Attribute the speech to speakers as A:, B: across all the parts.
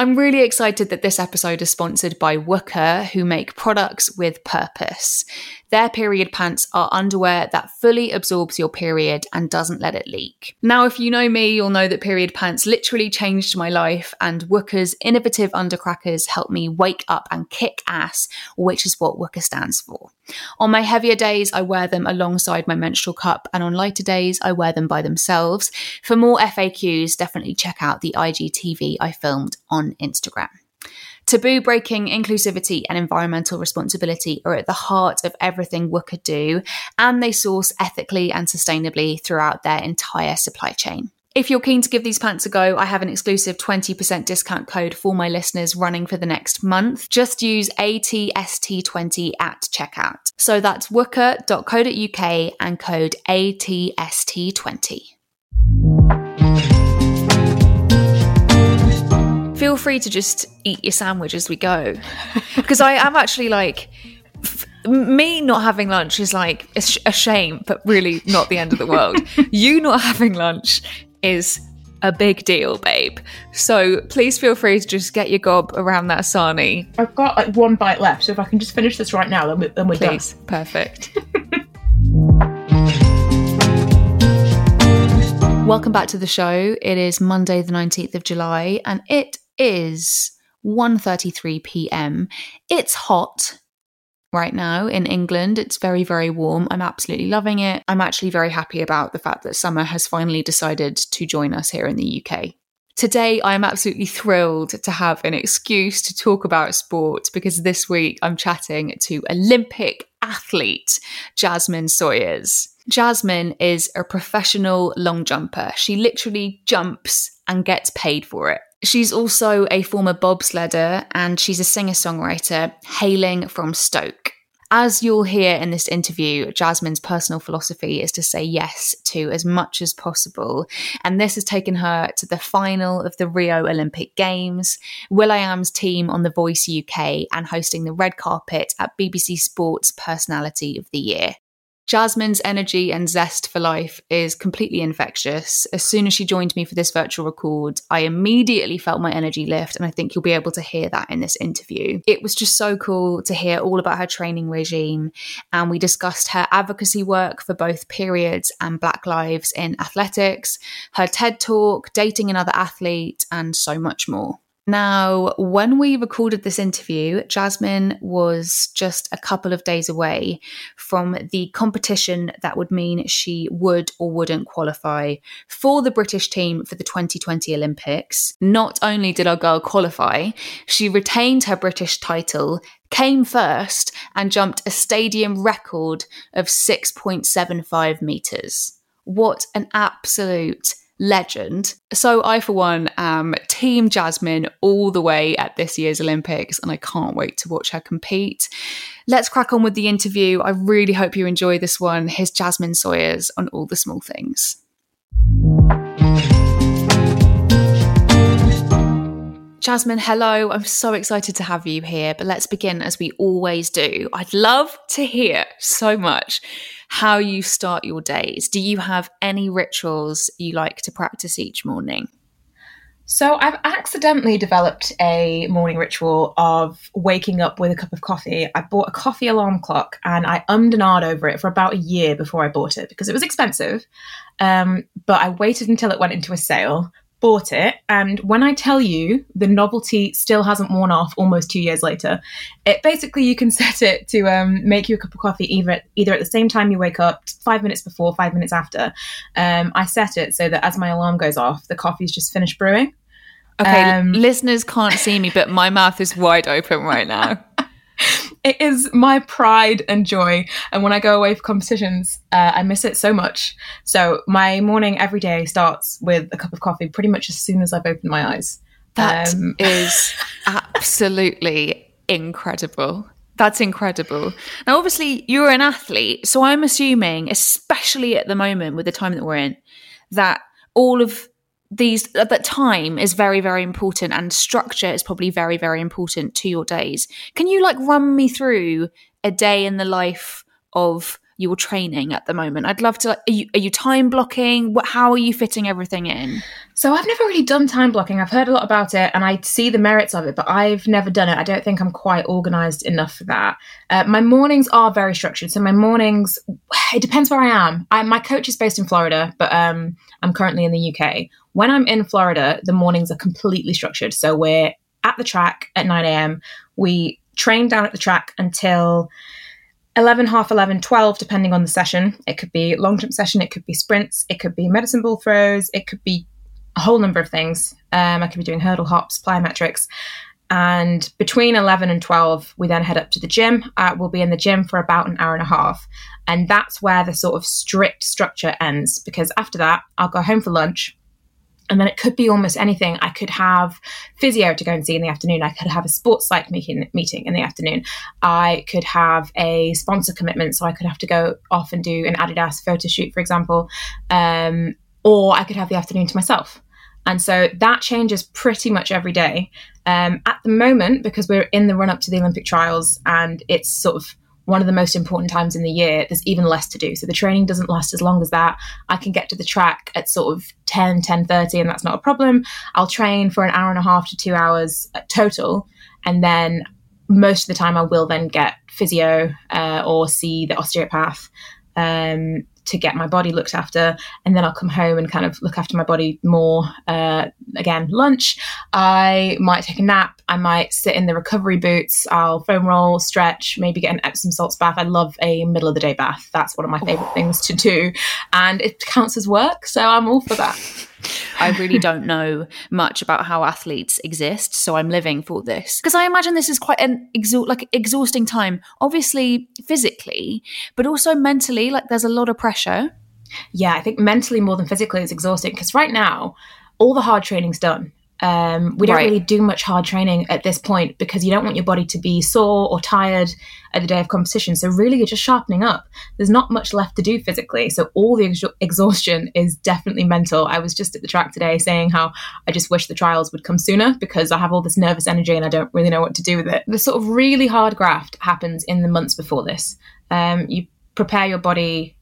A: I'm really excited that this episode is sponsored by WUKA, who make products with purpose. Their period pants are underwear that fully absorbs your period and doesn't let it leak. Now, if you know me, you'll know that period pants literally changed my life, and WUKA's innovative undercrackers help me wake up and kick ass, which is what WUKA stands for. On my heavier days, I wear them alongside my menstrual cup, and on lighter days, I wear them by themselves. For more FAQs, definitely check out the IGTV I filmed on Instagram. Taboo breaking, inclusivity, and environmental responsibility are at the heart of everything WUKA do, and they source ethically and sustainably throughout their entire supply chain. If you're keen to give these pants a go, I have an exclusive 20% discount code for my listeners running for the next month. Just use ATST20 at checkout. So that's wuka.co.uk and code ATST20. Free to just eat your sandwich as we go. Because I am actually like, f- me not having lunch is like a, sh- a shame, but really not the end of the world. you not having lunch is a big deal, babe. So please feel free to just get your gob around that sarnie.
B: I've got like one bite left, so if I can just finish this right now, then, we, then we're
A: Please,
B: done.
A: perfect. Welcome back to the show. It is Monday the 19th of July and it is 1:33 p.m. It's hot right now in England. It's very very warm. I'm absolutely loving it. I'm actually very happy about the fact that summer has finally decided to join us here in the UK. Today, I am absolutely thrilled to have an excuse to talk about sport because this week I'm chatting to Olympic athlete Jazmin Sawyers. Jazmin is a professional long jumper. She literally jumps and gets paid for it. She's also a former bobsledder and she's a singer songwriter hailing from Stoke. As you'll hear in this interview, Jazmin's personal philosophy is to say yes to as much as possible. And this has taken her to the final of the Rio Olympic Games, Will will.i.am's team on The Voice UK, and hosting the red carpet at BBC Sports Personality of the Year. Jazmin's energy and zest for life is completely infectious. As soon as she joined me for this virtual record, I immediately felt my energy lift, and I think you'll be able to hear that in this interview. It was just so cool to hear all about her training regime, and we discussed her advocacy work for both periods and Black lives in athletics, her TED talk, dating another athlete, and so much more. Now, when we recorded this interview, Jazmin was just a couple of days away from the competition that would mean she would or wouldn't qualify for the British team for the 2020 Olympics. Not only did our girl qualify, she retained her British title, came first, and jumped a stadium record of 6.75 metres. What an absolute legend. So I, for one, am Team Jazmin all the way at this year's Olympics, and I can't wait to watch her compete. Let's crack on with the interview. I really hope you enjoy this one. Here's Jazmin Sawyers on all the small things. Jazmin, hello. I'm so excited to have you here, but let's begin as we always do. I'd love to hear so much how you start your days. Do you have any rituals you like to practice each morning?
B: So I've accidentally developed a morning ritual of waking up with a cup of coffee. I bought a coffee alarm clock and I ummed and ahed over it for about a year before I bought it because it was expensive. Um, but I waited until it went into a sale, bought it, and when I tell you the novelty still hasn't worn off almost two years later, it basically you can set it to um, make you a cup of coffee either either at the same time you wake up, five minutes before, five minutes after. Um, I set it so that as my alarm goes off, the coffee's just finished brewing.
A: Okay,
B: Um,
A: listeners can't see me, but my mouth is wide open right now.
B: it is my pride and joy. And when I go away for competitions, uh, I miss it so much. So my morning every day starts with a cup of coffee pretty much as soon as I've opened my eyes.
A: That um, is absolutely incredible. That's incredible. Now, obviously, you're an athlete. So I'm assuming, especially at the moment with the time that we're in, that all of these that time is very very important and structure is probably very very important to your days. Can you like run me through a day in the life of your training at the moment? I'd love to are you, are you time blocking? What, how are you fitting everything in?
B: So i've never really done time blocking. I've heard a lot about it and i see the merits of it but i've never done it. I don't think i'm quite organized enough for that. Uh, my mornings are very structured. So my mornings it depends where i am. I, my coach is based in florida but um, i'm currently in the uk when I'm in Florida, the mornings are completely structured. So we're at the track at 9 a.m. We train down at the track until 11, half 11, 12, depending on the session. It could be long jump session, it could be sprints, it could be medicine ball throws, it could be a whole number of things. Um, I could be doing hurdle hops, plyometrics. And between 11 and 12, we then head up to the gym. Uh, we'll be in the gym for about an hour and a half. And that's where the sort of strict structure ends because after that, I'll go home for lunch. And then it could be almost anything. I could have physio to go and see in the afternoon. I could have a sports psych meeting, meeting in the afternoon. I could have a sponsor commitment. So I could have to go off and do an Adidas photo shoot, for example. Um, or I could have the afternoon to myself. And so that changes pretty much every day. Um, at the moment, because we're in the run up to the Olympic trials and it's sort of one of the most important times in the year, there's even less to do. So the training doesn't last as long as that. I can get to the track at sort of 10, 10 30, and that's not a problem. I'll train for an hour and a half to two hours total. And then most of the time I will then get physio uh, or see the osteopath. Um, to get my body looked after and then i'll come home and kind of look after my body more uh, again lunch i might take a nap i might sit in the recovery boots i'll foam roll stretch maybe get an epsom salts bath i love a middle of the day bath that's one of my favorite oh. things to do and it counts as work so i'm all for that
A: I really don't know much about how athletes exist, so I'm living for this because I imagine this is quite an like exhausting time. Obviously, physically, but also mentally. Like, there's a lot of pressure.
B: Yeah, I think mentally more than physically is exhausting because right now, all the hard training's done. Um, we don't right. really do much hard training at this point because you don't want your body to be sore or tired at the day of competition. So really, you're just sharpening up. There's not much left to do physically. So all the ex- exhaustion is definitely mental. I was just at the track today saying how I just wish the trials would come sooner because I have all this nervous energy and I don't really know what to do with it. The sort of really hard graft happens in the months before this. Um, you prepare your body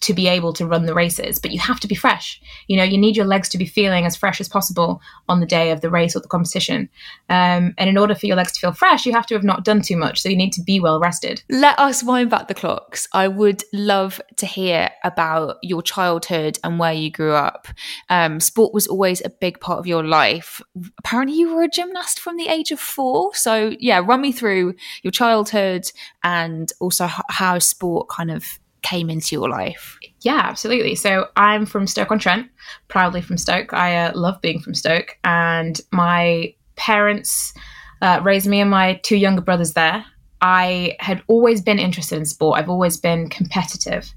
B: to be able to run the races, but you have to be fresh. You know, you need your legs to be feeling as fresh as possible on the day of the race or the competition. Um, and in order for your legs to feel fresh, you have to have not done too much. So you need to be well rested.
A: Let us wind back the clocks. I would love to hear about your childhood and where you grew up. Um, sport was always a big part of your life. Apparently, you were a gymnast from the age of four. So, yeah, run me through your childhood and also how sport kind of came into your life?
B: Yeah, absolutely. So I'm from Stoke on Trent, proudly from Stoke. I uh, love being from Stoke, and my parents uh, raised me and my two younger brothers there. I had always been interested in sport. I've always been competitive.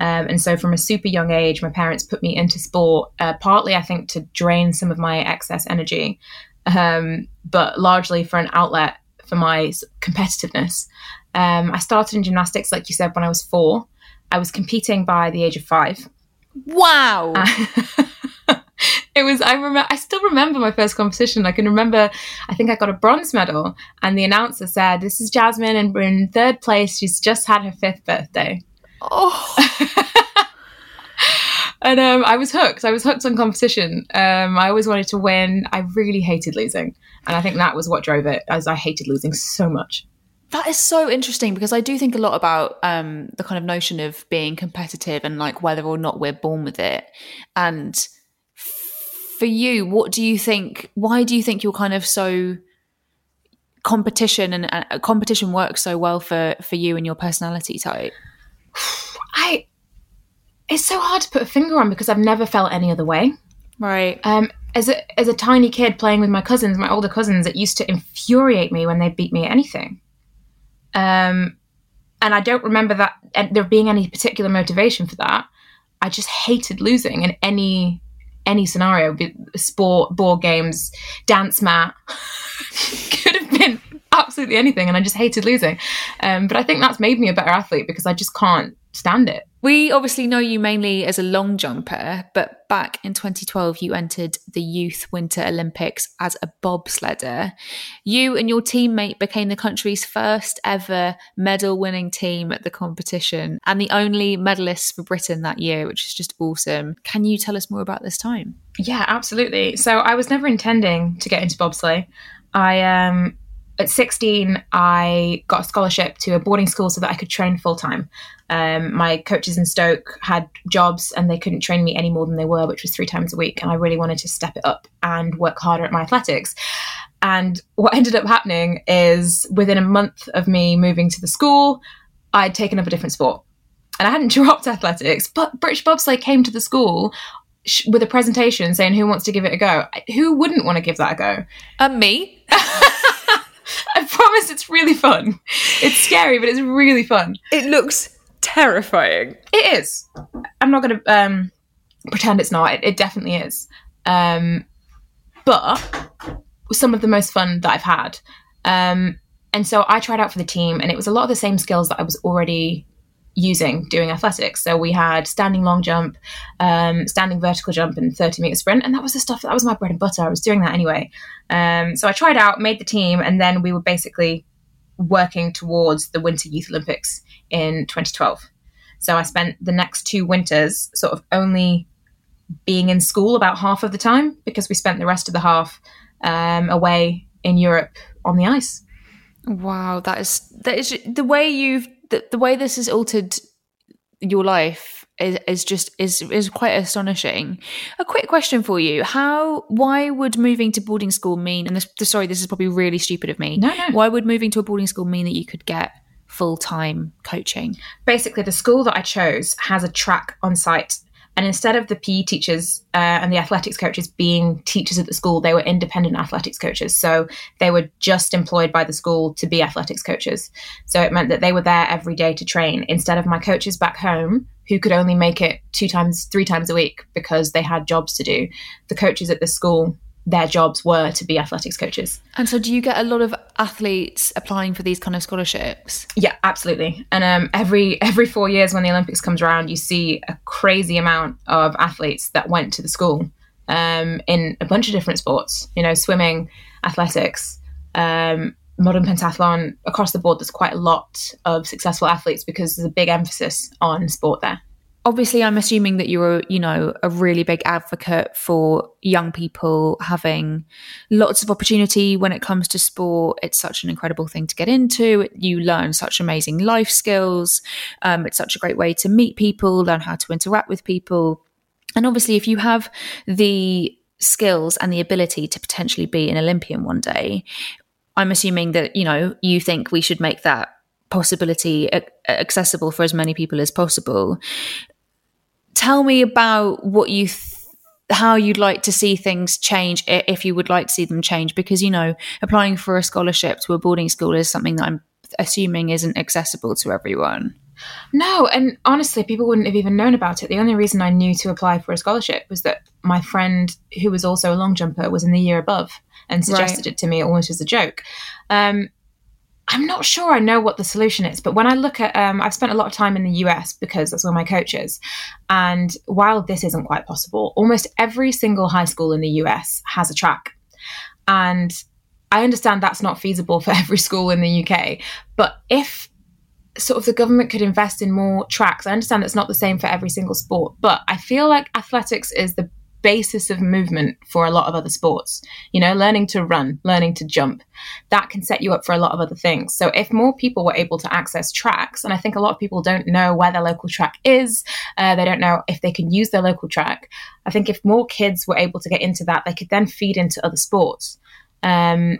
B: Um, and so, from a super young age, my parents put me into sport, uh, partly, I think, to drain some of my excess energy, um, but largely for an outlet for my competitiveness. Um, I started in gymnastics, like you said, when I was four. I was competing by the age of five.
A: Wow.
B: it was I remember I still remember my first competition. I can remember I think I got a bronze medal and the announcer said, This is Jazmin and we're in third place. She's just had her fifth birthday. Oh And um, I was hooked. I was hooked on competition. Um, I always wanted to win. I really hated losing, and I think that was what drove it. As I hated losing so much.
A: That is so interesting because I do think a lot about um, the kind of notion of being competitive and like whether or not we're born with it. And for you, what do you think? Why do you think you're kind of so competition and uh, competition works so well for for you and your personality type?
B: I it's so hard to put a finger on because I've never felt any other way.
A: Right.
B: Um, as a as a tiny kid playing with my cousins, my older cousins, it used to infuriate me when they beat me at anything Um, and I don't remember that there being any particular motivation for that. I just hated losing in any any scenario, sport, board games, dance mat, could have been absolutely anything, and I just hated losing. Um, but I think that's made me a better athlete because I just can't stand it.
A: We obviously know you mainly as a long jumper, but back in 2012, you entered the Youth Winter Olympics as a bobsledder. You and your teammate became the country's first ever medal winning team at the competition and the only medalists for Britain that year, which is just awesome. Can you tell us more about this time?
B: Yeah, absolutely. So I was never intending to get into bobsleigh. I um at 16, I got a scholarship to a boarding school so that I could train full time. Um, my coaches in Stoke had jobs and they couldn't train me any more than they were, which was three times a week. And I really wanted to step it up and work harder at my athletics. And what ended up happening is within a month of me moving to the school, I'd taken up a different sport. And I hadn't dropped athletics, but British Bobsleigh came to the school with a presentation saying who wants to give it a go. Who wouldn't want to give that a go?
A: Um, me.
B: I promise it's really fun. It's scary, but it's really fun.
A: It looks terrifying.
B: It is. I'm not going to um, pretend it's not. It, it definitely is. Um, but some of the most fun that I've had. Um, and so I tried out for the team, and it was a lot of the same skills that I was already using doing athletics. So we had standing long jump, um, standing vertical jump, and 30 meter sprint. And that was the stuff that was my bread and butter. I was doing that anyway. Um, so I tried out, made the team, and then we were basically working towards the Winter Youth Olympics in 2012. So I spent the next two winters sort of only being in school about half of the time because we spent the rest of the half um, away in Europe on the ice.
A: Wow, that is that is the way you've the, the way this has altered your life is, is just is is quite astonishing. A quick question for you: How why would moving to boarding school mean? And this, sorry, this is probably really stupid of me.
B: No, no.
A: Why would moving to a boarding school mean that you could get full time coaching?
B: Basically, the school that I chose has a track on site and instead of the PE teachers uh, and the athletics coaches being teachers at the school, they were independent athletics coaches. So they were just employed by the school to be athletics coaches. So it meant that they were there every day to train instead of my coaches back home who could only make it two times, three times a week because they had jobs to do. The coaches at the school their jobs were to be athletics coaches.
A: And so, do you get a lot of athletes applying for these kind of scholarships?
B: Yeah, absolutely. And um, every every four years when the Olympics comes around, you see a crazy amount of athletes that went to the school um, in a bunch of different sports. You know, swimming, athletics, um, modern pentathlon. Across the board, there's quite a lot of successful athletes because there's a big emphasis on sport there
A: obviously i'm assuming that you're you know a really big advocate for young people having lots of opportunity when it comes to sport. It's such an incredible thing to get into. You learn such amazing life skills. Um, it's such a great way to meet people learn how to interact with people. And obviously if you have the skills and the ability to potentially be an olympian one day i'm assuming that you know you think we should make that possibility accessible for as many people as possible tell me about what you th- how you'd like to see things change if you would like to see them change because you know applying for a scholarship to a boarding school is something that i'm assuming isn't accessible to everyone.
B: No and honestly people wouldn't have even known about it. The only reason i knew to apply for a scholarship was that my friend who was also a long jumper was in the year above and suggested right. it to me almost as a joke. Um, I'm not sure I know what the solution is, but when I look at, um, I've spent a lot of time in the US because that's where my coach is. And while this isn't quite possible, almost every single high school in the US has a track. And I understand that's not feasible for every school in the UK, but if sort of the government could invest in more tracks, I understand that's not the same for every single sport, but I feel like athletics is the basis of movement for a lot of other sports. You know, learning to run, learning to jump, that can set you up for a lot of other things. So if more people were able to access tracks, and I think a lot of people don't know where their local track is, uh, they don't know if they can use their local track. I think if more kids were able to get into that, they could then feed into other sports. Um,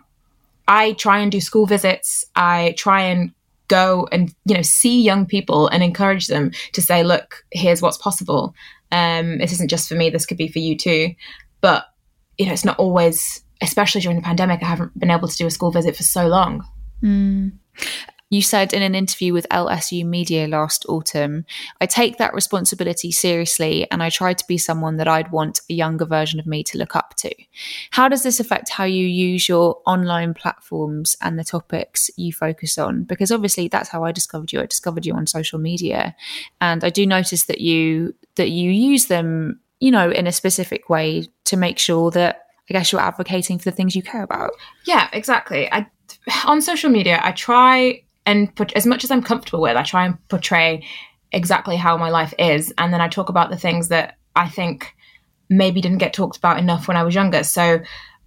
B: I try and do school visits. I try and go and you know see young people and encourage them to say look here's what's possible um, this isn't just for me, this could be for you too. But, you know, it's not always, especially during the pandemic, I haven't been able to do a school visit for so long.
A: Mm. You said in an interview with LSU Media last autumn, I take that responsibility seriously and I try to be someone that I'd want a younger version of me to look up to. How does this affect how you use your online platforms and the topics you focus on? Because obviously that's how I discovered you. I discovered you on social media. And I do notice that you that you use them, you know, in a specific way to make sure that I guess you're advocating for the things you care about.
B: Yeah, exactly. I on social media, I try and put as much as I'm comfortable with, I try and portray exactly how my life is, and then I talk about the things that I think maybe didn't get talked about enough when I was younger. So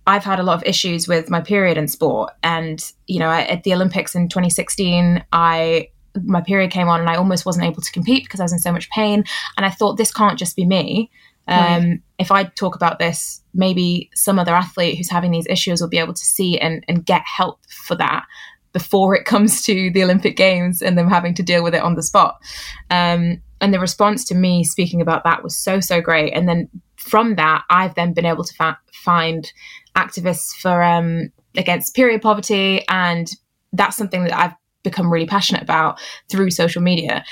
B: I've had a lot of issues with my period in sport, and you know, at the Olympics in 2016, I my period came on and I almost wasn't able to compete because I was in so much pain, and I thought this can't just be me. Um, right. If I talk about this, maybe some other athlete who's having these issues will be able to see and, and get help for that before it comes to the Olympic Games and them having to deal with it on the spot. Um, and the response to me speaking about that was so, so great. And then from that, I've then been able to fa- find activists for um, against period poverty. And that's something that I've become really passionate about through social media.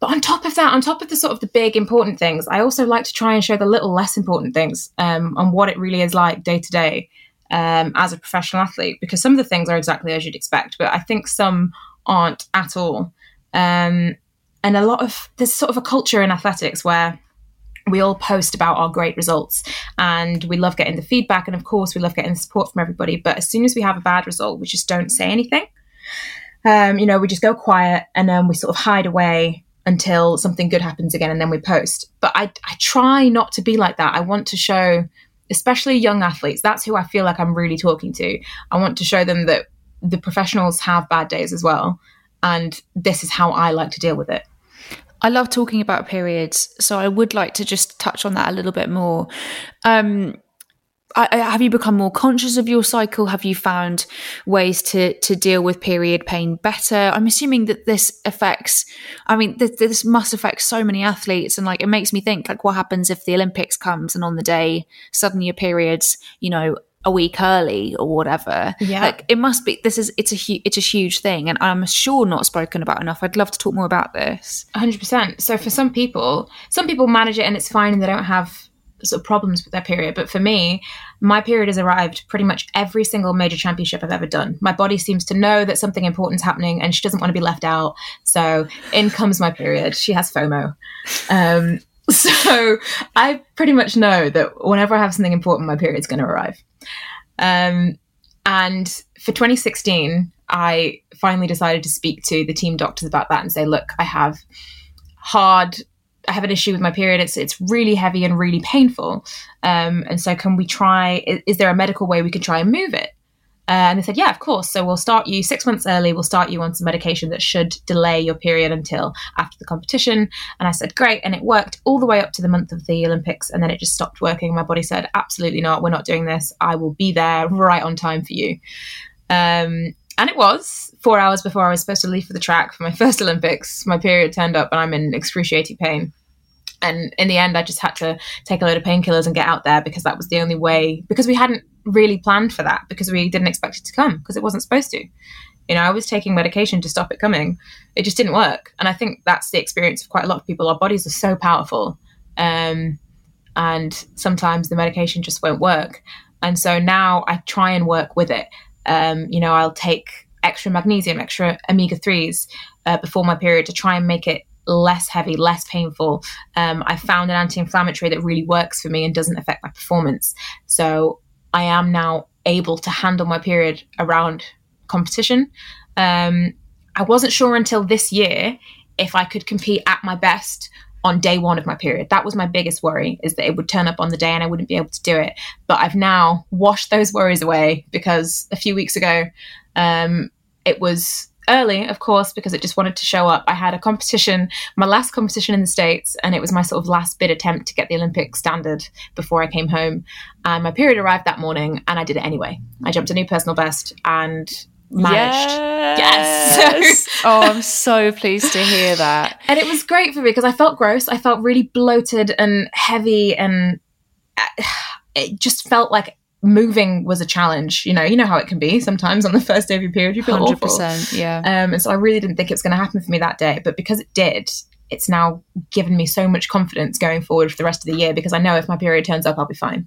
B: But on top of that, on top of the sort of the big important things, I also like to try and show the little less important things um, and what it really is like day to day um, as a professional athlete. Because some of the things are exactly as you'd expect, but I think some aren't at all. Um, and a lot of there's sort of a culture in athletics where we all post about our great results and we love getting the feedback and of course we love getting the support from everybody but as soon as we have a bad result we just don't say anything um, you know we just go quiet and then we sort of hide away until something good happens again and then we post. But I, I try not to be like that. I want to show, especially young athletes, that's who I feel like I'm really talking to. I want to show them that the professionals have bad days as well. And this is how I like to deal with it.
A: I love talking about periods, so I would like to just touch on that a little bit more. Um, I, have you become more conscious of your cycle? Have you found ways to to deal with period pain better? I'm assuming that this affects. I mean, this, this must affect so many athletes, and like it makes me think, like, what happens if the Olympics comes and on the day suddenly your periods, you know, a week early or whatever.
B: Yeah.
A: Like it must be this is it's a hu- it's a huge thing and I'm sure not spoken about enough. I'd love to talk more about this.
B: 100%. So for some people, some people manage it and it's fine and they don't have sort of problems with their period. But for me, my period has arrived pretty much every single major championship I've ever done. My body seems to know that something important is happening and she doesn't want to be left out. So in comes my period. She has FOMO. Um, so I pretty much know that whenever I have something important, my period's going to arrive. Um, and for 2016, I finally decided to speak to the team doctors about that and say, look, I have hard I have an issue with my period. It's it's really heavy and really painful. Um, and so, can we try? Is, is, there a medical way we can try and move it? Uh, and they said, yeah, of course. So we'll start you six months early. We'll start you on some medication that should delay your period until after the competition. And I said, great. And it worked all the way up to the month of the Olympics. And then it just stopped working. My body said, absolutely not. We're not doing this. I will be there right on time for you. Um, and it was four hours before I was supposed to leave for the track for my first Olympics. My period turned up and I'm in excruciating pain. And in the end, I just had to take a load of painkillers and get out there because that was the only way, because we hadn't really planned for that, because we didn't expect it to come, because it wasn't supposed to. You know, I was taking medication to stop it coming. It just didn't work. And I think that's the experience of quite a lot of people. Our bodies are so powerful. Um, and sometimes the medication just won't work. And so now I try and work with it. Um, you know, I'll take extra magnesium, extra omega 3s uh, before my period to try and make it less heavy, less painful. Um, I found an anti inflammatory that really works for me and doesn't affect my performance. So I am now able to handle my period around competition. Um, I wasn't sure until this year if I could compete at my best on day one of my period. That was my biggest worry is that it would turn up on the day and I wouldn't be able to do it. But I've now washed those worries away because a few weeks ago, um, it was early, of course, because it just wanted to show up. I had a competition, my last competition in the States, and it was my sort of last bid attempt to get the Olympic standard before I came home. And my period arrived that morning, and I did it anyway. I jumped a new personal best and managed.
A: Yes. yes. oh, I'm so pleased to hear that.
B: And it was great for me because I felt gross. I felt really bloated and heavy, and uh, it just felt like moving was a challenge. You know, you know how it can be sometimes on the first day of your period. You feel 100%, awful.
A: Yeah.
B: Um, and so I really didn't think it was going to happen for me that day, but because it did, it's now given me so much confidence going forward for the rest of the year because I know if my period turns up, I'll be fine.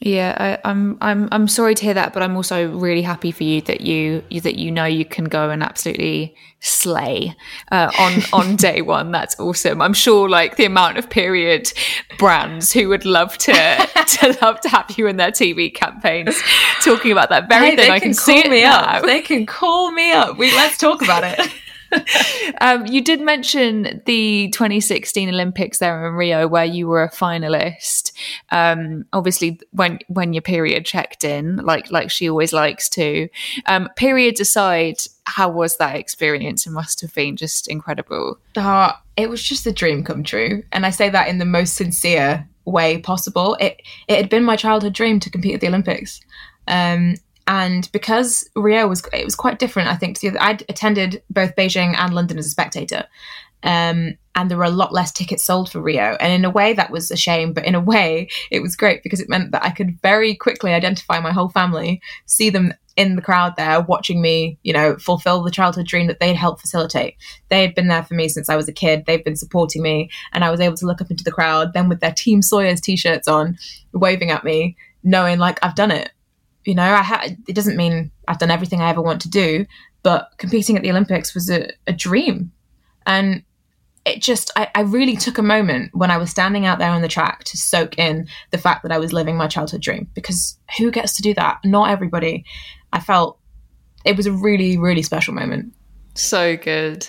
A: Yeah, I, am I'm, I'm I'm sorry to hear that, but I'm also really happy for you that you, you that you know you can go and absolutely slay uh, on on day one. That's awesome. I'm sure like the amount of period brands who would love to to love to have you in their TV campaigns talking about that very
B: hey,
A: thing.
B: I
A: can,
B: can
A: see it
B: me
A: now.
B: up. They can call me up. We let's talk about it.
A: um, you did mention the 2016 Olympics there in Rio, where you were a finalist. Um, obviously, when when your period checked in, like like she always likes to. Um, periods aside, how was that experience? It must have been just incredible.
B: Uh, it was just a dream come true, and I say that in the most sincere way possible. It it had been my childhood dream to compete at the Olympics. Um, and because Rio was it was quite different, I think. To the, other, I'd attended both Beijing and London as a spectator, um, and there were a lot less tickets sold for Rio. And in a way, that was a shame, but in a way, it was great because it meant that I could very quickly identify my whole family, see them in the crowd there watching me, you know, fulfill the childhood dream that they'd helped facilitate. They had been there for me since I was a kid. They've been supporting me, and I was able to look up into the crowd, then with their Team Sawyer's t-shirts on, waving at me, knowing like I've done it you know, I ha- it doesn't mean I've done everything I ever want to do, but competing at the Olympics was a, a dream. And it just, I, I really took a moment when I was standing out there on the track to soak in the fact that I was living my childhood dream because who gets to do that? Not everybody. I felt it was a really, really special moment.
A: So good.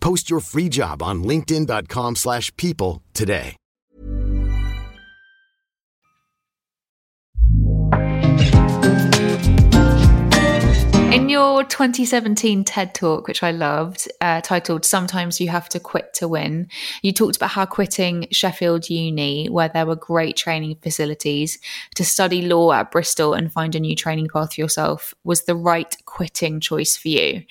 C: Post your free job on linkedin.com slash people today.
A: In your 2017 TED Talk, which I loved, uh, titled Sometimes You Have to Quit to Win, you talked about how quitting Sheffield Uni, where there were great training facilities, to study law at Bristol and find a new training path for yourself was the right quitting choice for you.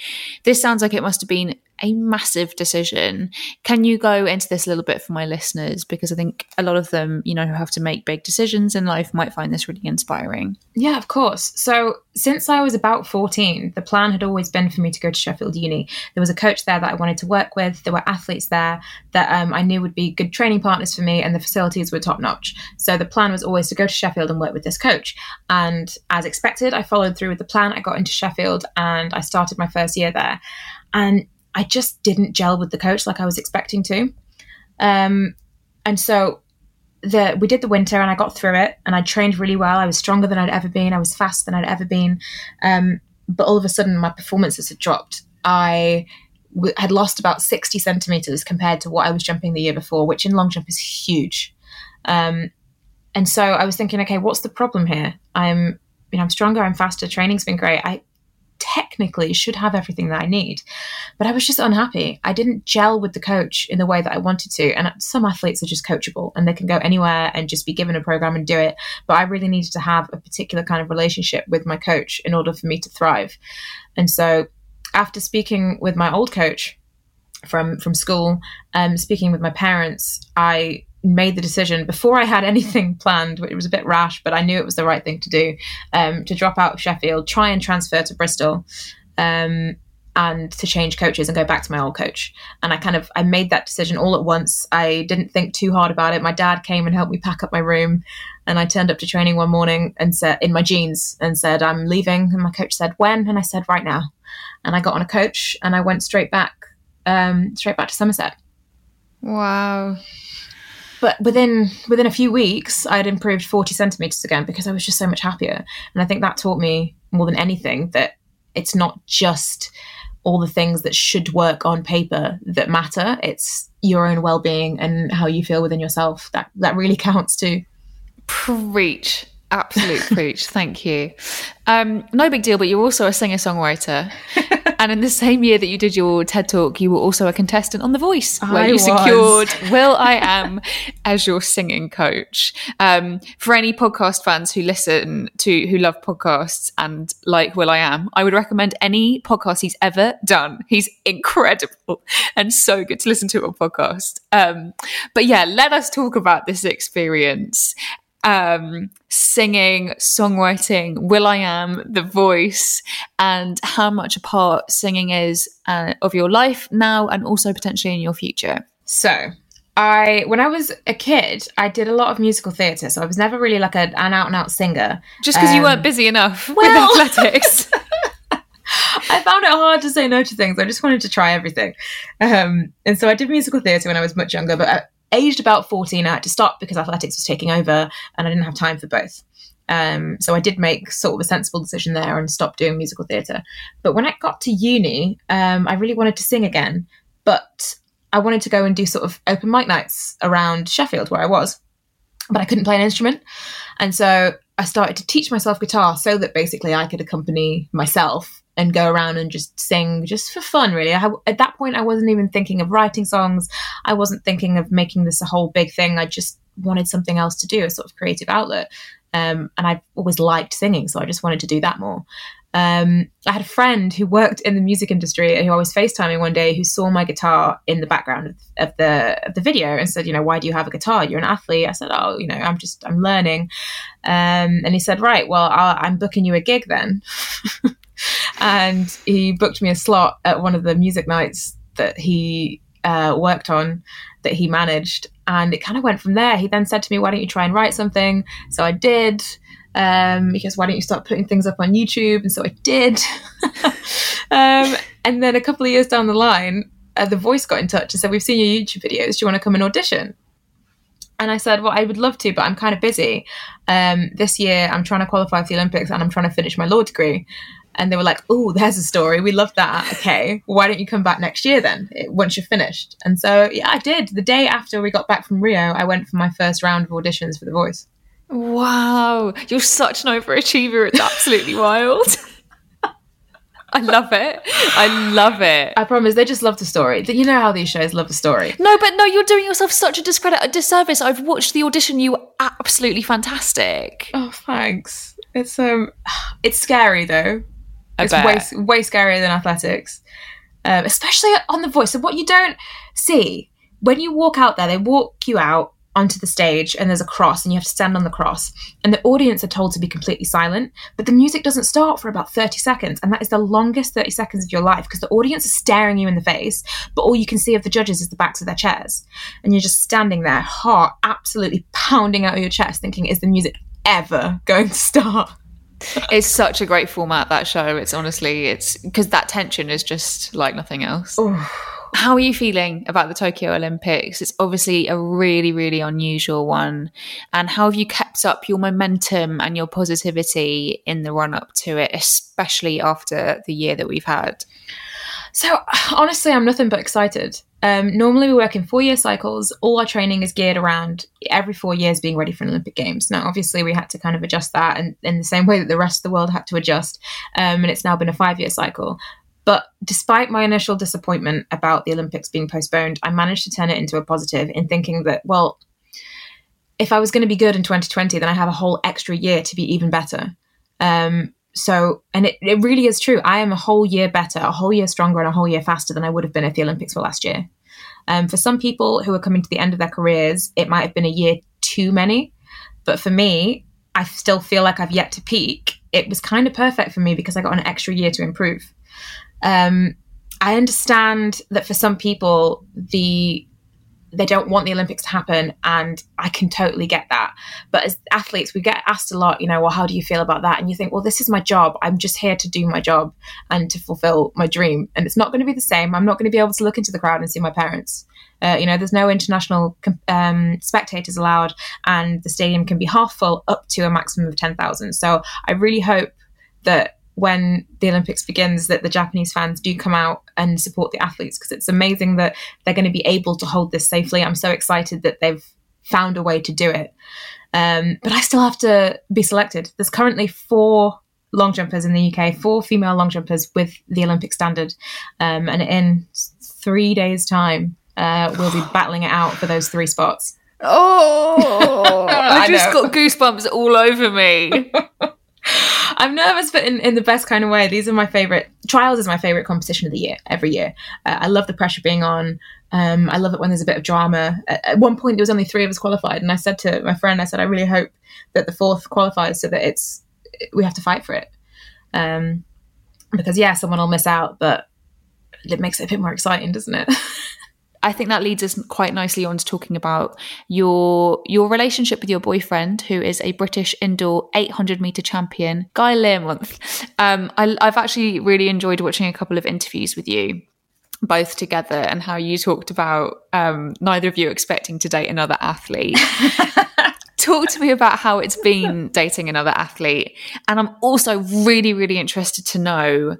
A: This sounds like it must have been a massive decision. Can you go into this a little bit for my listeners? Because I think a lot of them, you know, who have to make big decisions in life might find this really inspiring.
B: Yeah, of course. So, since I was about 14, the plan had always been for me to go to Sheffield Uni. There was a coach there that I wanted to work with, there were athletes there that um, I knew would be good training partners for me, and the facilities were top notch. So, the plan was always to go to Sheffield and work with this coach. And as expected, I followed through with the plan. I got into Sheffield and I started my first year there. And I just didn't gel with the coach like I was expecting to. Um, and so the we did the winter and I got through it and I trained really well. I was stronger than I'd ever been. I was faster than I'd ever been. Um, but all of a sudden, my performances had dropped. I w- had lost about 60 centimeters compared to what I was jumping the year before, which in long jump is huge. Um, and so I was thinking, okay, what's the problem here? I'm, you know, I'm stronger, I'm faster, training's been great. I technically should have everything that I need. But I was just unhappy. I didn't gel with the coach in the way that I wanted to. And some athletes are just coachable and they can go anywhere and just be given a program and do it. But I really needed to have a particular kind of relationship with my coach in order for me to thrive. And so after speaking with my old coach from from school, um, speaking with my parents, I made the decision before I had anything planned. It was a bit rash, but I knew it was the right thing to do um, to drop out of Sheffield, try and transfer to Bristol. Um, and to change coaches and go back to my old coach. And I kind of I made that decision all at once. I didn't think too hard about it. My dad came and helped me pack up my room, and I turned up to training one morning and said in my jeans and said I'm leaving. And my coach said when, and I said right now. And I got on a coach and I went straight back, um, straight back to Somerset.
A: Wow.
B: But within within a few weeks, I had improved forty centimeters again because I was just so much happier. And I think that taught me more than anything that it's not just all the things that should work on paper that matter. It's your own well being and how you feel within yourself. That that really counts too.
A: Preach. Absolute preach. Thank you. Um, no big deal, but you're also a singer songwriter. and in the same year that you did your TED talk, you were also a contestant on The Voice, where
B: I
A: you
B: was.
A: secured will.i.am as your singing coach. Um, for any podcast fans who listen to, who love podcasts and like will.i.am, I would recommend any podcast he's ever done. He's incredible and so good to listen to on podcast. Um, but yeah, let us talk about this experience um, singing, songwriting, will.i.am, The Voice, and how much a part singing is uh, of your life now and also potentially in your future.
B: So, I when I was a kid, I did a lot of musical theatre, so I was never really like an out and out singer.
A: Just because you
B: Um,
A: weren't busy enough
B: well-
A: with athletics.
B: I found it hard to say no to things. I just wanted to try everything. Um, and so I did musical theatre when I was much younger, but at aged about 14, I had to stop because athletics was taking over and I didn't have time for both. Um, so I did make sort of a sensible decision there and stopped doing musical theatre. But when I got to uni, um, I really wanted to sing again, but I wanted to go and do sort of open mic nights around Sheffield where I was, but I couldn't play an instrument. And so I started to teach myself guitar so that basically I could accompany myself and go around and just sing just for fun, really. I, at that point, I wasn't even thinking of writing songs. I wasn't thinking of making this a whole big thing. I just wanted something else to do, a sort of creative outlet. Um, and I've always liked singing, so I just wanted to do that more. Um, I had a friend who worked in the music industry who I was FaceTiming one day who saw my guitar in the background of, of the of the video and said, you know, why do you have a guitar? You're an athlete. I said, oh, you know, I'm just I'm learning. Um, and he said, right, well, I'll, I'm booking you a gig then. and he booked me a slot at one of the music nights that he uh, worked on that he managed. And it kind of went from there. He then said to me why don't you try and write something? So i did. Um, because why don't you start putting things up on youtube? And so i did. Um, and then a couple of years down the line uh, the voice got in touch and said we've seen your youtube videos. Do you want to come and audition? And I said, well, I would love to, but I'm kind of busy. Um, this year, I'm trying to qualify for the Olympics and I'm trying to finish my law degree. And they were like, oh, there's a story. We love that. Okay. Why don't you come back next year then, eh, once you're finished? And so, yeah, I did. The day after we got back from Rio, I went for my first round of auditions for The Voice.
A: wow, you're such an overachiever. It's absolutely wild. I love it. I love it.
B: I promise, they just love the story. You know how these shows love the story.
A: No, but no, you're doing yourself such a discredit, a disservice. I've watched the audition. You were absolutely fantastic.
B: Oh, thanks. It's um, it's scary though. It's way way scarier than athletics, um, especially on the voice. So what you don't see when you walk out there, they walk you out onto the stage, and there's a cross, and you have to stand on the cross, and the audience are told to be completely silent, but the music doesn't start for about 30 seconds, and that is the longest 30 seconds of your life because the audience is staring you in the face, but all you can see of the judges is the backs of their chairs, and you're just standing there, heart absolutely pounding out of your chest, thinking, is the music ever going to start?
A: It's such a great format that show. It's honestly, it's because that tension is just like nothing else. How are you feeling about the Tokyo Olympics? It's obviously a really, really unusual one. And how have you kept up your momentum and your positivity in the run up to it, especially after the year that we've had?
B: So honestly, I'm nothing but excited. Um, normally, we work in four-year cycles. All our training is geared around every four years being ready for an Olympic Games. Now, obviously, we had to kind of adjust that, and in the same way that the rest of the world had to adjust, um, and it's now been a five-year cycle. But despite my initial disappointment about the Olympics being postponed, I managed to turn it into a positive in thinking that, well, if I was going to be good in 2020, then I have a whole extra year to be even better. Um, so, and it, it really is true. I am a whole year better, a whole year stronger, and a whole year faster than I would have been if the Olympics were last year. Um, for some people who are coming to the end of their careers, it might have been a year too many. But for me, I still feel like I've yet to peak. It was kind of perfect for me because I got an extra year to improve. Um, I understand that for some people, the they don't want the Olympics to happen, and I can totally get that. But as athletes, we get asked a lot, you know, well, how do you feel about that? And you think, well, this is my job. I'm just here to do my job and to fulfill my dream. And it's not going to be the same. I'm not going to be able to look into the crowd and see my parents. Uh, you know, there's no international um, spectators allowed, and the stadium can be half full up to a maximum of 10,000. So I really hope that when the Olympics begins that the Japanese fans do come out and support the athletes because it's amazing that they're going to be able to hold this safely. I'm so excited that they've found a way to do it. Um, but I still have to be selected. There's currently four long jumpers in the UK, four female long jumpers with the Olympic standard. Um, and in three days' time, uh, we'll be battling it out for those three spots.
A: Oh, I, I just got goosebumps all over me.
B: I'm nervous, but in, in the best kind of way. These are my favorite. Trials is my favorite competition of the year, every year. Uh, I love the pressure being on. Um, I love it when there's a bit of drama. At, at, one point, there was only three of us qualified, and I said to my friend, I said, I really hope that the fourth qualifies so that it's we have to fight for it. Um, because yeah, someone will miss out, but it makes it a bit more exciting, doesn't it?
A: I think that leads us quite nicely on to talking about your your relationship with your boyfriend, who is a British indoor 800 meter champion, Guy Learmonth. Um, I, I've actually really enjoyed watching a couple of interviews with you both together and how you talked about um, neither of you expecting to date another athlete. Talk to me about how it's been dating another athlete. And I'm also really, really interested to know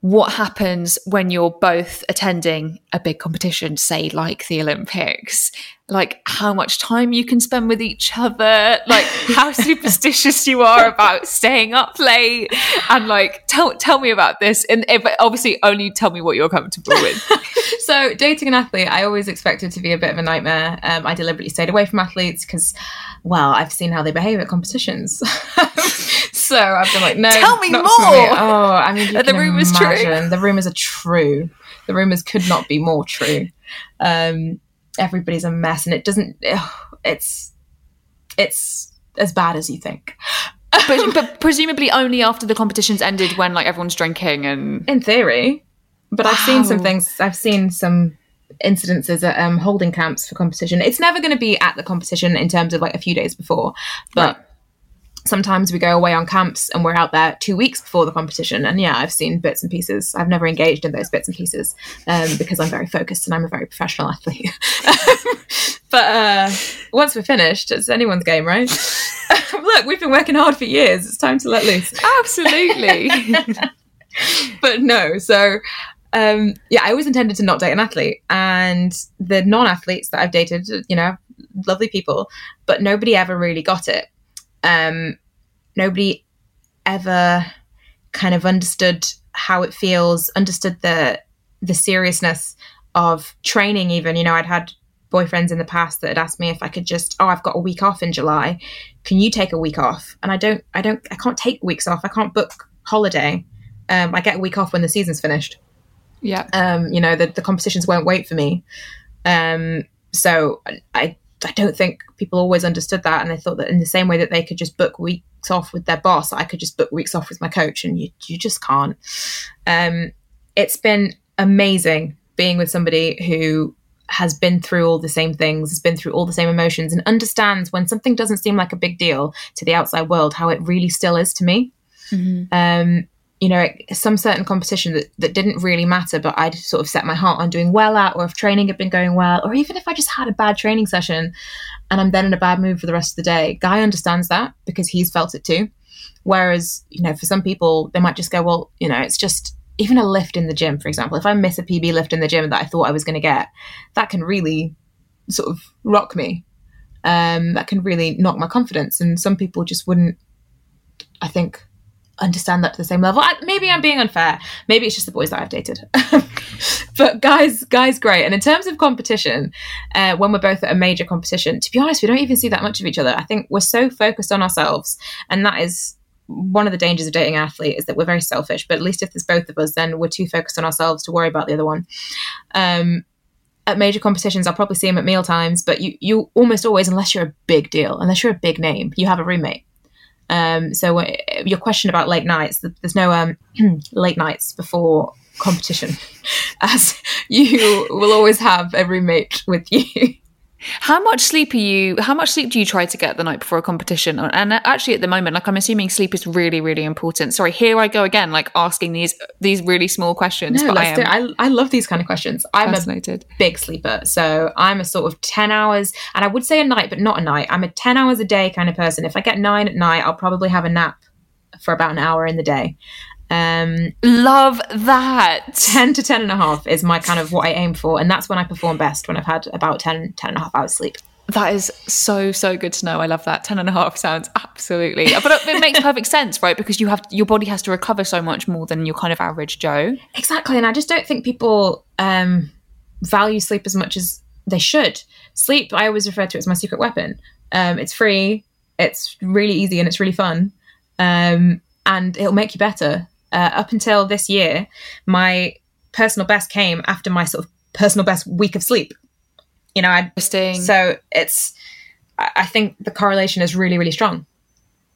A: what happens when you're both attending a big competition, say like the Olympics, like how much time you can spend with each other, like how superstitious you are about staying up late, and like tell tell me about this. And if, obviously, only tell me what you're comfortable with.
B: so, dating an athlete, I always expected to be a bit of a nightmare. Um, I deliberately stayed away from athletes because, well, I've seen how they behave at competitions. so I've been like, no,
A: tell me more.
B: Oh, I mean,
A: the rumors true.
B: The rumors are true. The rumors could not be more true. Um, everybody's a mess, and it doesn't. It's it's as bad as you think.
A: but, but presumably only after the competition's ended, when like everyone's drinking and.
B: In theory, but wow. I've seen some things. I've seen some incidences at um, holding camps for competition. It's never going to be at the competition in terms of like a few days before, but right sometimes we go away on camps and we're out there two weeks before the competition. And yeah, I've seen bits and pieces. I've never engaged in those bits and pieces um, because I'm very focused and I'm a very professional athlete. but uh, once we're finished, it's anyone's game, right? Look, we've been working hard for years. It's time to let loose.
A: Absolutely.
B: but no, so um, yeah, I always intended to not date an athlete. And the non athletes that I've dated, you know, lovely people, but nobody ever really got it um, nobody ever kind of understood how it feels, understood the the seriousness of training. Even you know, I'd had boyfriends in the past that had asked me if I could just, oh, I've got a week off in July. Can you take a week off? And I don't, I don't, I can't take weeks off. I can't book holiday. Um, I get a week off when the season's finished.
A: Yeah.
B: Um, you know, the, the competitions won't wait for me. Um, so I I don't think people always understood that, and they thought that in the same way that they could just book weeks off with their boss, I could just book weeks off with my coach, and you you just can't. Um, it's been amazing being with somebody who has been through all the same things, has been through all the same emotions, and understands when something doesn't seem like a big deal to the outside world, how it really still is to me. Mm-hmm. Um, you know, some certain competition that, that didn't really matter, but I'd sort of set my heart on doing well at, or if training had been going well, or even if I just had a bad training session and I'm then in a bad mood for the rest of the day. Guy understands that because he's felt it too. Whereas, you know, for some people, they might just go, well, you know, it's just even a lift in the gym, for example. If I miss a PB lift in the gym that I thought I was going to get, that can really sort of rock me. Um, that can really knock my confidence. And some people just wouldn't, I think, understand that to the same level. I, maybe I'm being unfair. Maybe it's just the boys that I've dated. but guys, guys, great. And in terms of competition, uh, when we're both at a major competition, to be honest, we don't even see that much of each other. I think we're so focused on ourselves, and that is one of the dangers of dating an athlete is that we're very selfish. But at least if there's both of us, then we're too focused on ourselves to worry about the other one. Um, at major competitions, I'll probably see him at meal times, but you you almost always, unless you're a big deal, unless you're a big name, you have a roommate. Um, so uh, your question about late nights, there's no um, late nights before competition, as you will always have a roommate with you.
A: How much sleep are you? How much sleep do you try to get the night before a competition? And actually, at the moment, like I'm assuming sleep is really, really important. Sorry, here I go again, like asking these these really small questions.
B: No,
A: but I am.
B: I, I love these kind of questions. I'm a
A: fascinated.
B: big sleeper. So I'm a sort of 10 hours, and I would say a night, but not a night. I'm a 10 hours a day kind of person. If I get nine at night, I'll probably have a nap for about an hour in the day. Um,
A: Love that.
B: 10 to 10 and a half is my kind of what I aim for. And that's when I perform best, when I've had about 10, 10 and a half hours sleep.
A: That is so so good to know. I love that. 10 and a half sounds absolutely. But it makes perfect sense, right? Because you have your body has to recover so much more than your kind of average Joe.
B: Exactly. And I just don't think people um, value sleep as much as they should. Sleep, I always refer to it as my secret weapon. Um, it's free, it's really easy, and it's really fun. Um, and it'll make you better. Uh, up until this year, my personal best came after my sort of personal best week of sleep. You know, I
A: Interesting.
B: so it's. I think the correlation is really, really strong.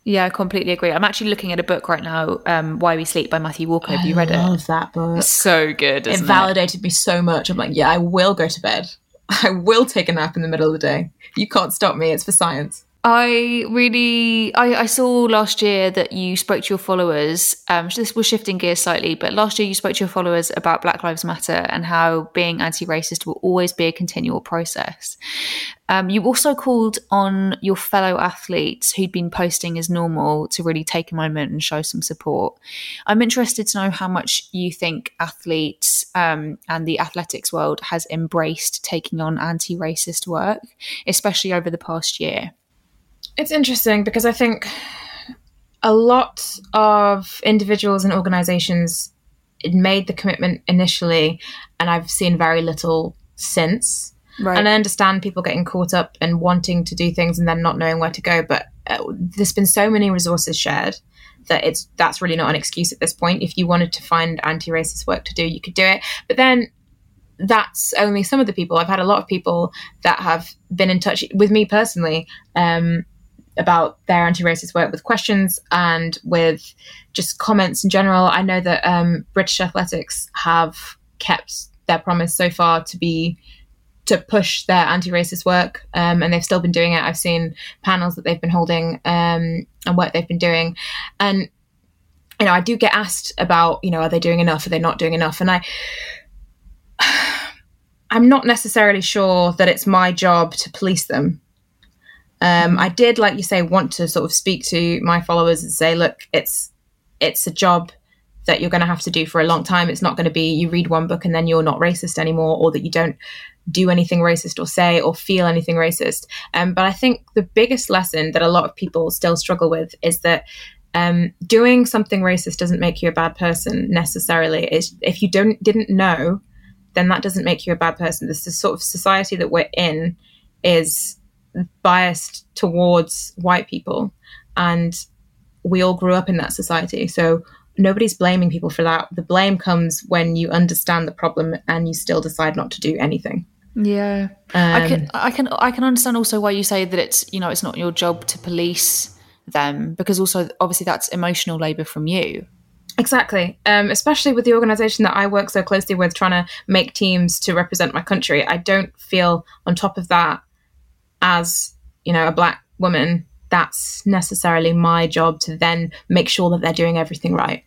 A: Yeah, I completely agree. I'm actually looking at a book right now, um, Why We Sleep by Matthew Walker. Have you read it?
B: I love that book.
A: It's so good.
B: it
A: Isn't it,
B: validated me so much. I'm like, yeah, I will go to bed. I will take a nap in the middle of the day. You can't stop me. It's for science.
A: I really, I, I saw last year that you spoke to your followers. Um, this was shifting gears slightly, but last year you spoke to your followers about Black Lives Matter and how being anti-racist will always be a continual process. Um, you also called on your fellow athletes who'd been posting as normal to really take a moment and show some support. I'm interested to know how much you think athletes um, and the athletics world has embraced taking on anti-racist work, especially over the past year.
B: It's interesting because I think a lot of individuals and organizations made the commitment initially, and I've seen very little since.
A: Right.
B: And I understand people getting caught up and wanting to do things and then not knowing where to go. But uh, there's been so many resources shared that it's that's really not an excuse at this point. If you wanted to find anti-racist work to do, you could do it. But then that's only some of the people. I've had a lot of people that have been in touch with me personally um, about their anti-racist work with questions and with just comments in general. I know that um, British athletics have kept their promise so far to be to push their anti-racist work, um, and they've still been doing it. I've seen panels that they've been holding um, and work they've been doing, and you know, I do get asked about, you know, are they doing enough? Are they not doing enough? And I, I'm not necessarily sure that it's my job to police them. Um, I did, like you say, want to sort of speak to my followers and say, look, it's it's a job that you're going to have to do for a long time. It's not going to be you read one book and then you're not racist anymore, or that you don't do anything racist or say or feel anything racist. Um, but I think the biggest lesson that a lot of people still struggle with is that um, doing something racist doesn't make you a bad person necessarily. It's, if you don't didn't know, then that doesn't make you a bad person. This is sort of society that we're in is biased towards white people, and we all grew up in that society. So nobody's blaming people for that. The blame comes when you understand the problem and you still decide not to do anything.
A: Yeah, I
B: Um,
A: can, I can, I can understand also why you say that it's, you know, it's not your job to police them because also obviously that's emotional labor from you.
B: Exactly. Um, especially with the organization that I work so closely with, trying to make teams to represent my country. I don't feel on top of that as, you know, a black woman, that's necessarily my job to then make sure that they're doing everything right.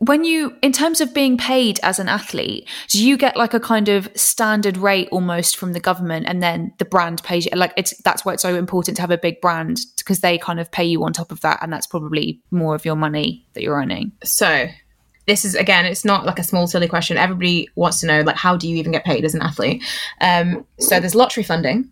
A: When you, in terms of being paid as an athlete, do you get like a kind of standard rate almost from the government, and then the brand pays you? Like it's that's why it's so important to have a big brand because they kind of pay you on top of that, and that's probably more of your money that you're earning.
B: So this is again, it's not like a small silly question. Everybody wants to know like how do you even get paid as an athlete? Um, so there's lottery funding.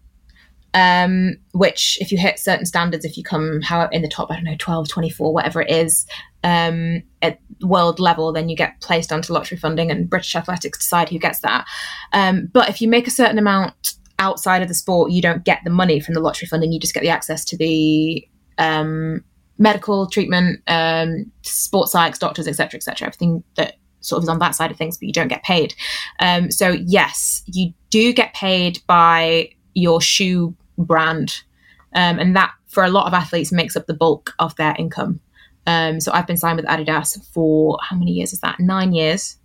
B: Um, which if you hit certain standards, if you come how in the top, I don't know, 12, 24, whatever it is, um, at world level, then you get placed onto lottery funding and British athletics decide who gets that. Um, but if you make a certain amount outside of the sport, you don't get the money from the lottery funding, you just get the access to the um, medical treatment, um, sports psychs, doctors, etc., etc. everything that sort of is on that side of things, but you don't get paid. Um, so yes, you do get paid by your shoe brand, um, and that for a lot of athletes makes up the bulk of their income. Um, so I've been signed with Adidas for how many years is that? Nine years.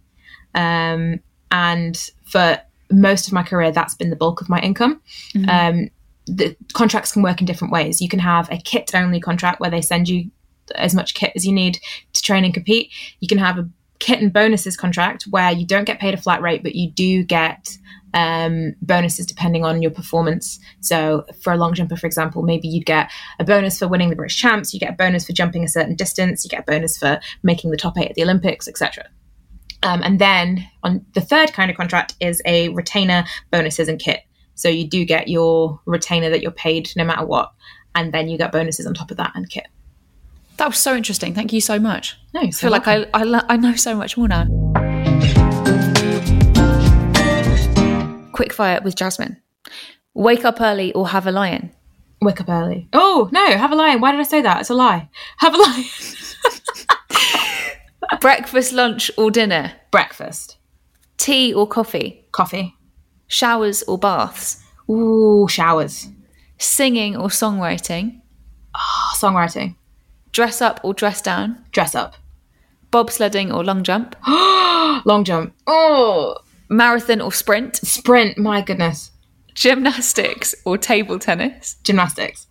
B: Um, and for most of my career, that's been the bulk of my income. Um, the contracts can work in different ways. You can have a kit only contract where they send you as much kit as you need to train and compete. You can have a kit and bonuses contract where you don't get paid a flat rate, but you do get um, bonuses depending on your performance. So, for a long jumper, for example, maybe you'd get a bonus for winning the British Champs, you get a bonus for jumping a certain distance, you get a bonus for making the top eight at the Olympics, etc. Um, and then on the third kind of contract is a retainer bonuses and kit. So you do get your retainer that you're paid no matter what, and then you get bonuses on top of that and kit.
A: That was so interesting. Thank you so much.
B: No,
A: I feel like I, I, I know so much more now. Quick fire with Jazmin. Wake up early or have a lion.
B: wake up early. Oh no, have a lion. Why did I say that? It's a lie. Have a lion.
A: Breakfast, lunch or dinner.
B: Breakfast,
A: Tea or coffee.
B: coffee.
A: Showers or baths.
B: Ooh, showers.
A: Singing or songwriting.
B: Oh, songwriting.
A: Dress up or dress down.
B: Dress up.
A: Bobsledding or long jump.
B: Long jump. Oh,
A: Marathon or sprint.
B: sprint. My goodness.
A: Gymnastics or table tennis.
B: Gymnastics.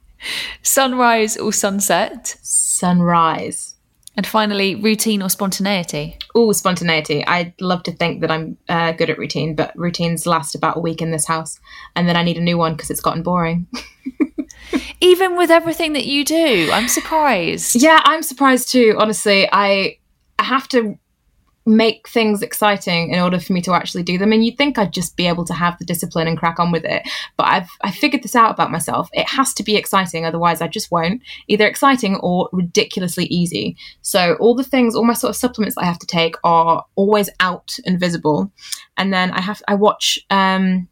A: Sunrise or sunset.
B: Sunrise.
A: And finally, routine or spontaneity.
B: Ooh, spontaneity. I'd love to think that I'm uh, good at routine, but routines last about a week in this house, and then I need a new one because it's gotten boring.
A: Even with everything that you do, I'm surprised.
B: Yeah, I'm surprised too. Honestly, I I have to make things exciting in order for me to actually do them. And you'd think I'd just be able to have the discipline and crack on with it. But I've I figured this out about myself. It has to be exciting, otherwise I just won't. Either exciting or ridiculously easy So all the things, all my sort of supplements I have to take are always out and visible. And then I have I watch um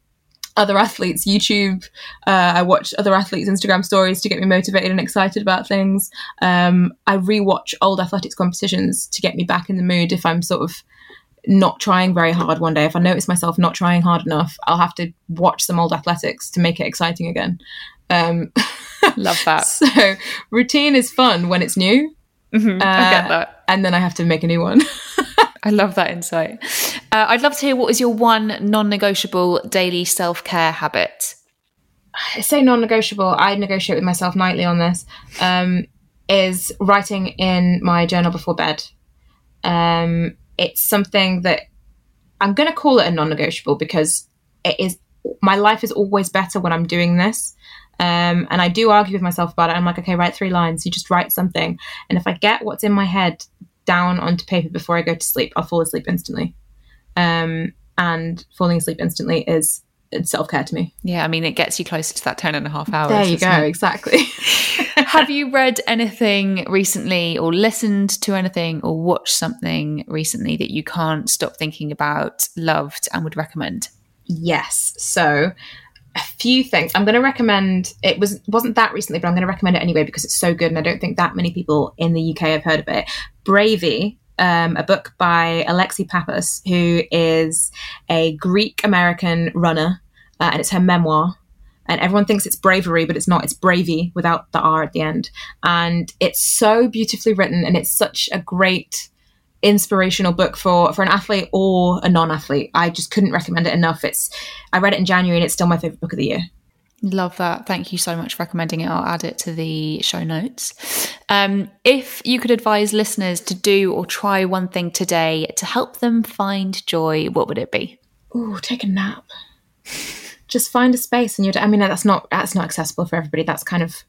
B: other athletes YouTube. Uh, I watch other athletes' Instagram stories to get me motivated and excited about things. Um, I rewatch old athletics competitions to get me back in the mood if I'm sort of not trying very hard one day. If I notice myself not trying hard enough, I'll have to watch some old athletics to make it exciting again. Um,
A: Love that.
B: so routine is fun when it's new.
A: Mhm, I get
B: Uh,
A: that.
B: And then I have to make a new one.
A: I love that insight. Uh, I'd love to hear what is your one non negotiable daily self care habit?
B: I say non-negotiable. I negotiate with myself nightly on this. Um, is writing in my journal before bed. Um, it's something that I'm going to call it a non-negotiable because it is. My life is always better when I'm doing this. Um, and I do argue with myself about it. I'm like, okay, write three lines. You just write something, and if I get what's in my head down onto paper before I go to sleep, I'll fall asleep instantly. Um, and falling asleep instantly is self care to me.
A: Yeah, I mean, it gets you closer to that 10 and a half hours.
B: There you go.
A: it?
B: Exactly.
A: Have you read anything recently, or listened to anything, or watched something recently that you can't stop thinking about, loved, and would recommend?
B: Yes. So a few things. I'm going to recommend. It was wasn't that recently, but I'm going to recommend it anyway because it's so good, and I don't think that many people in the UK have heard of it. Bravey. Um, a book by Alexi Pappas, who is a Greek American runner, uh, and it's her memoir. And everyone thinks it's bravery, but it's not. It's bravey without the R at the end. And it's so beautifully written, and it's such a great inspirational book for for an athlete or a non-athlete. I just couldn't recommend it enough. It's I read it in January and it's still my favorite book of the year.
A: Love that. Thank you so much for recommending it. I'll add it to the show notes. Um, if you could advise listeners to do or try one thing today to help them find joy, what would it be?
B: Ooh, take a nap. Just find a space in your day. I mean, that's not that's not accessible for everybody. That's kind of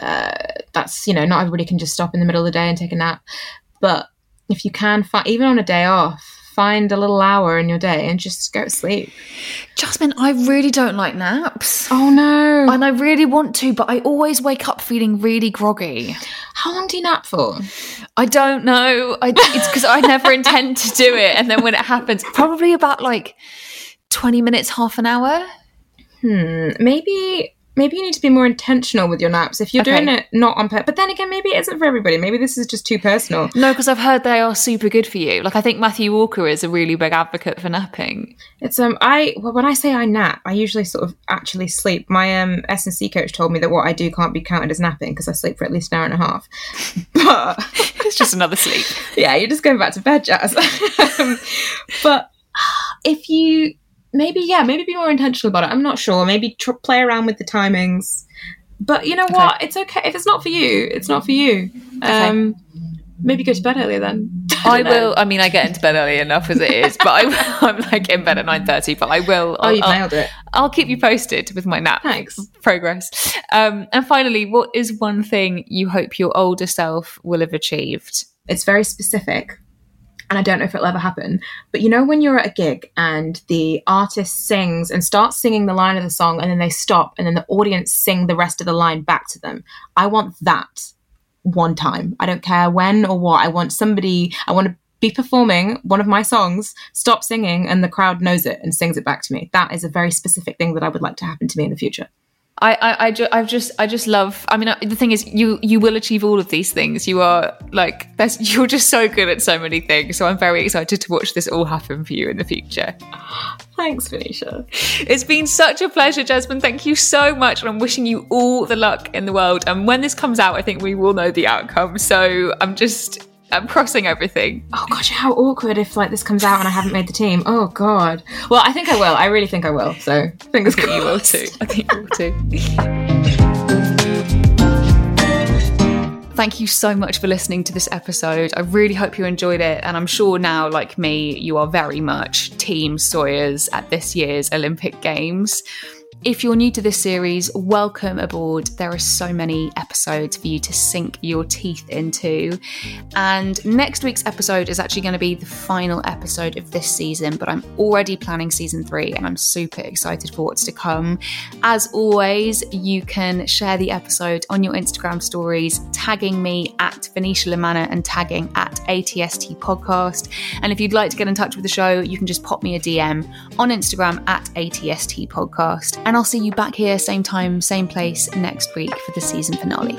B: uh, that's you know not everybody can just stop in the middle of the day and take a nap. But if you can find even on a day off, find a little hour in your day and just go to sleep.
A: Jazmin, I really don't like naps.
B: Oh no!
A: And I really want to, but I always wake up feeling really groggy.
B: How long do you nap for?
A: I don't know. I, it's because I never intend to do it. And then when it happens, probably about like 20 minutes, half an hour.
B: Hmm. Maybe maybe you need to be more intentional with your naps. If you're
A: Okay.
B: doing it not on purpose, but then again, maybe it isn't for everybody. Maybe this is just too personal.
A: No, because I've heard they are super good for you. Like, I think Matthew Walker is a really big advocate for napping.
B: It's um I well when I say I nap, I usually sort of actually sleep. My um S and C coach told me that what I do can't be counted as napping because I sleep for at least an hour and a half. But
A: It's just another sleep.
B: yeah, you're just going back to bed, Jazz. um, but if you maybe yeah maybe be more intentional about it i'm not sure maybe tr- play around with the timings but you know
A: Okay.
B: what it's okay if it's not for you it's not for you um maybe go to bed earlier then
A: I
B: don't
A: will. I mean, I get into bed early enough as it is, but I, I'm like in bed at nine thirty. But I will.
B: oh
A: I'll,
B: you've nailed it
A: I'll keep you posted with my nap
B: thanks
A: progress. Um, and finally, what is one thing you hope your older self will have achieved?
B: it's very specific and I don't know if it'll ever happen. But you know, when you're at a gig and the artist sings and starts singing the line of the song, and then they stop, and then the audience sing the rest of the line back to them. I want that one time. I don't care when or what. I want somebody, I want to be performing one of my songs, stop singing, and the crowd knows it and sings it back to me. That is a very specific thing that I would like to happen to me in the future.
A: I, I, I, ju- I've just, I just love. I mean, I, the thing is, you, you will achieve all of these things. You are like, there's, you're just so good at so many things. So I'm very excited to watch this all happen for you in the future.
B: Thanks, Venetia.
A: It's been such a pleasure, Jazmin. Thank you so much, and I'm wishing you all the luck in the world. And when this comes out, I think we will know the outcome. So I'm just, I'm crossing everything.
B: Oh gosh, how awkward if like this comes out and I haven't made the team. Oh god. Well, I think I will. I really think I will. So fingers
A: I think you will too. I think you will too. Thank you so much for listening to this episode. I really hope you enjoyed it. And I'm sure now, like me, you are very much Team Sawyers at this year's Olympic Games. If you're new to this series, welcome aboard. There are so many episodes for you to sink your teeth into. And next week's episode is actually going to be the final episode of this season, but I'm already planning season three and I'm super excited for what's to come. As always, you can share the episode on your Instagram stories, tagging me at Venetia La Manna and tagging at ATST Podcast. And if you'd like to get in touch with the show, you can just pop me a DM on Instagram at ATST Podcast. And I'll see you back here, same time, same place next week for the season finale.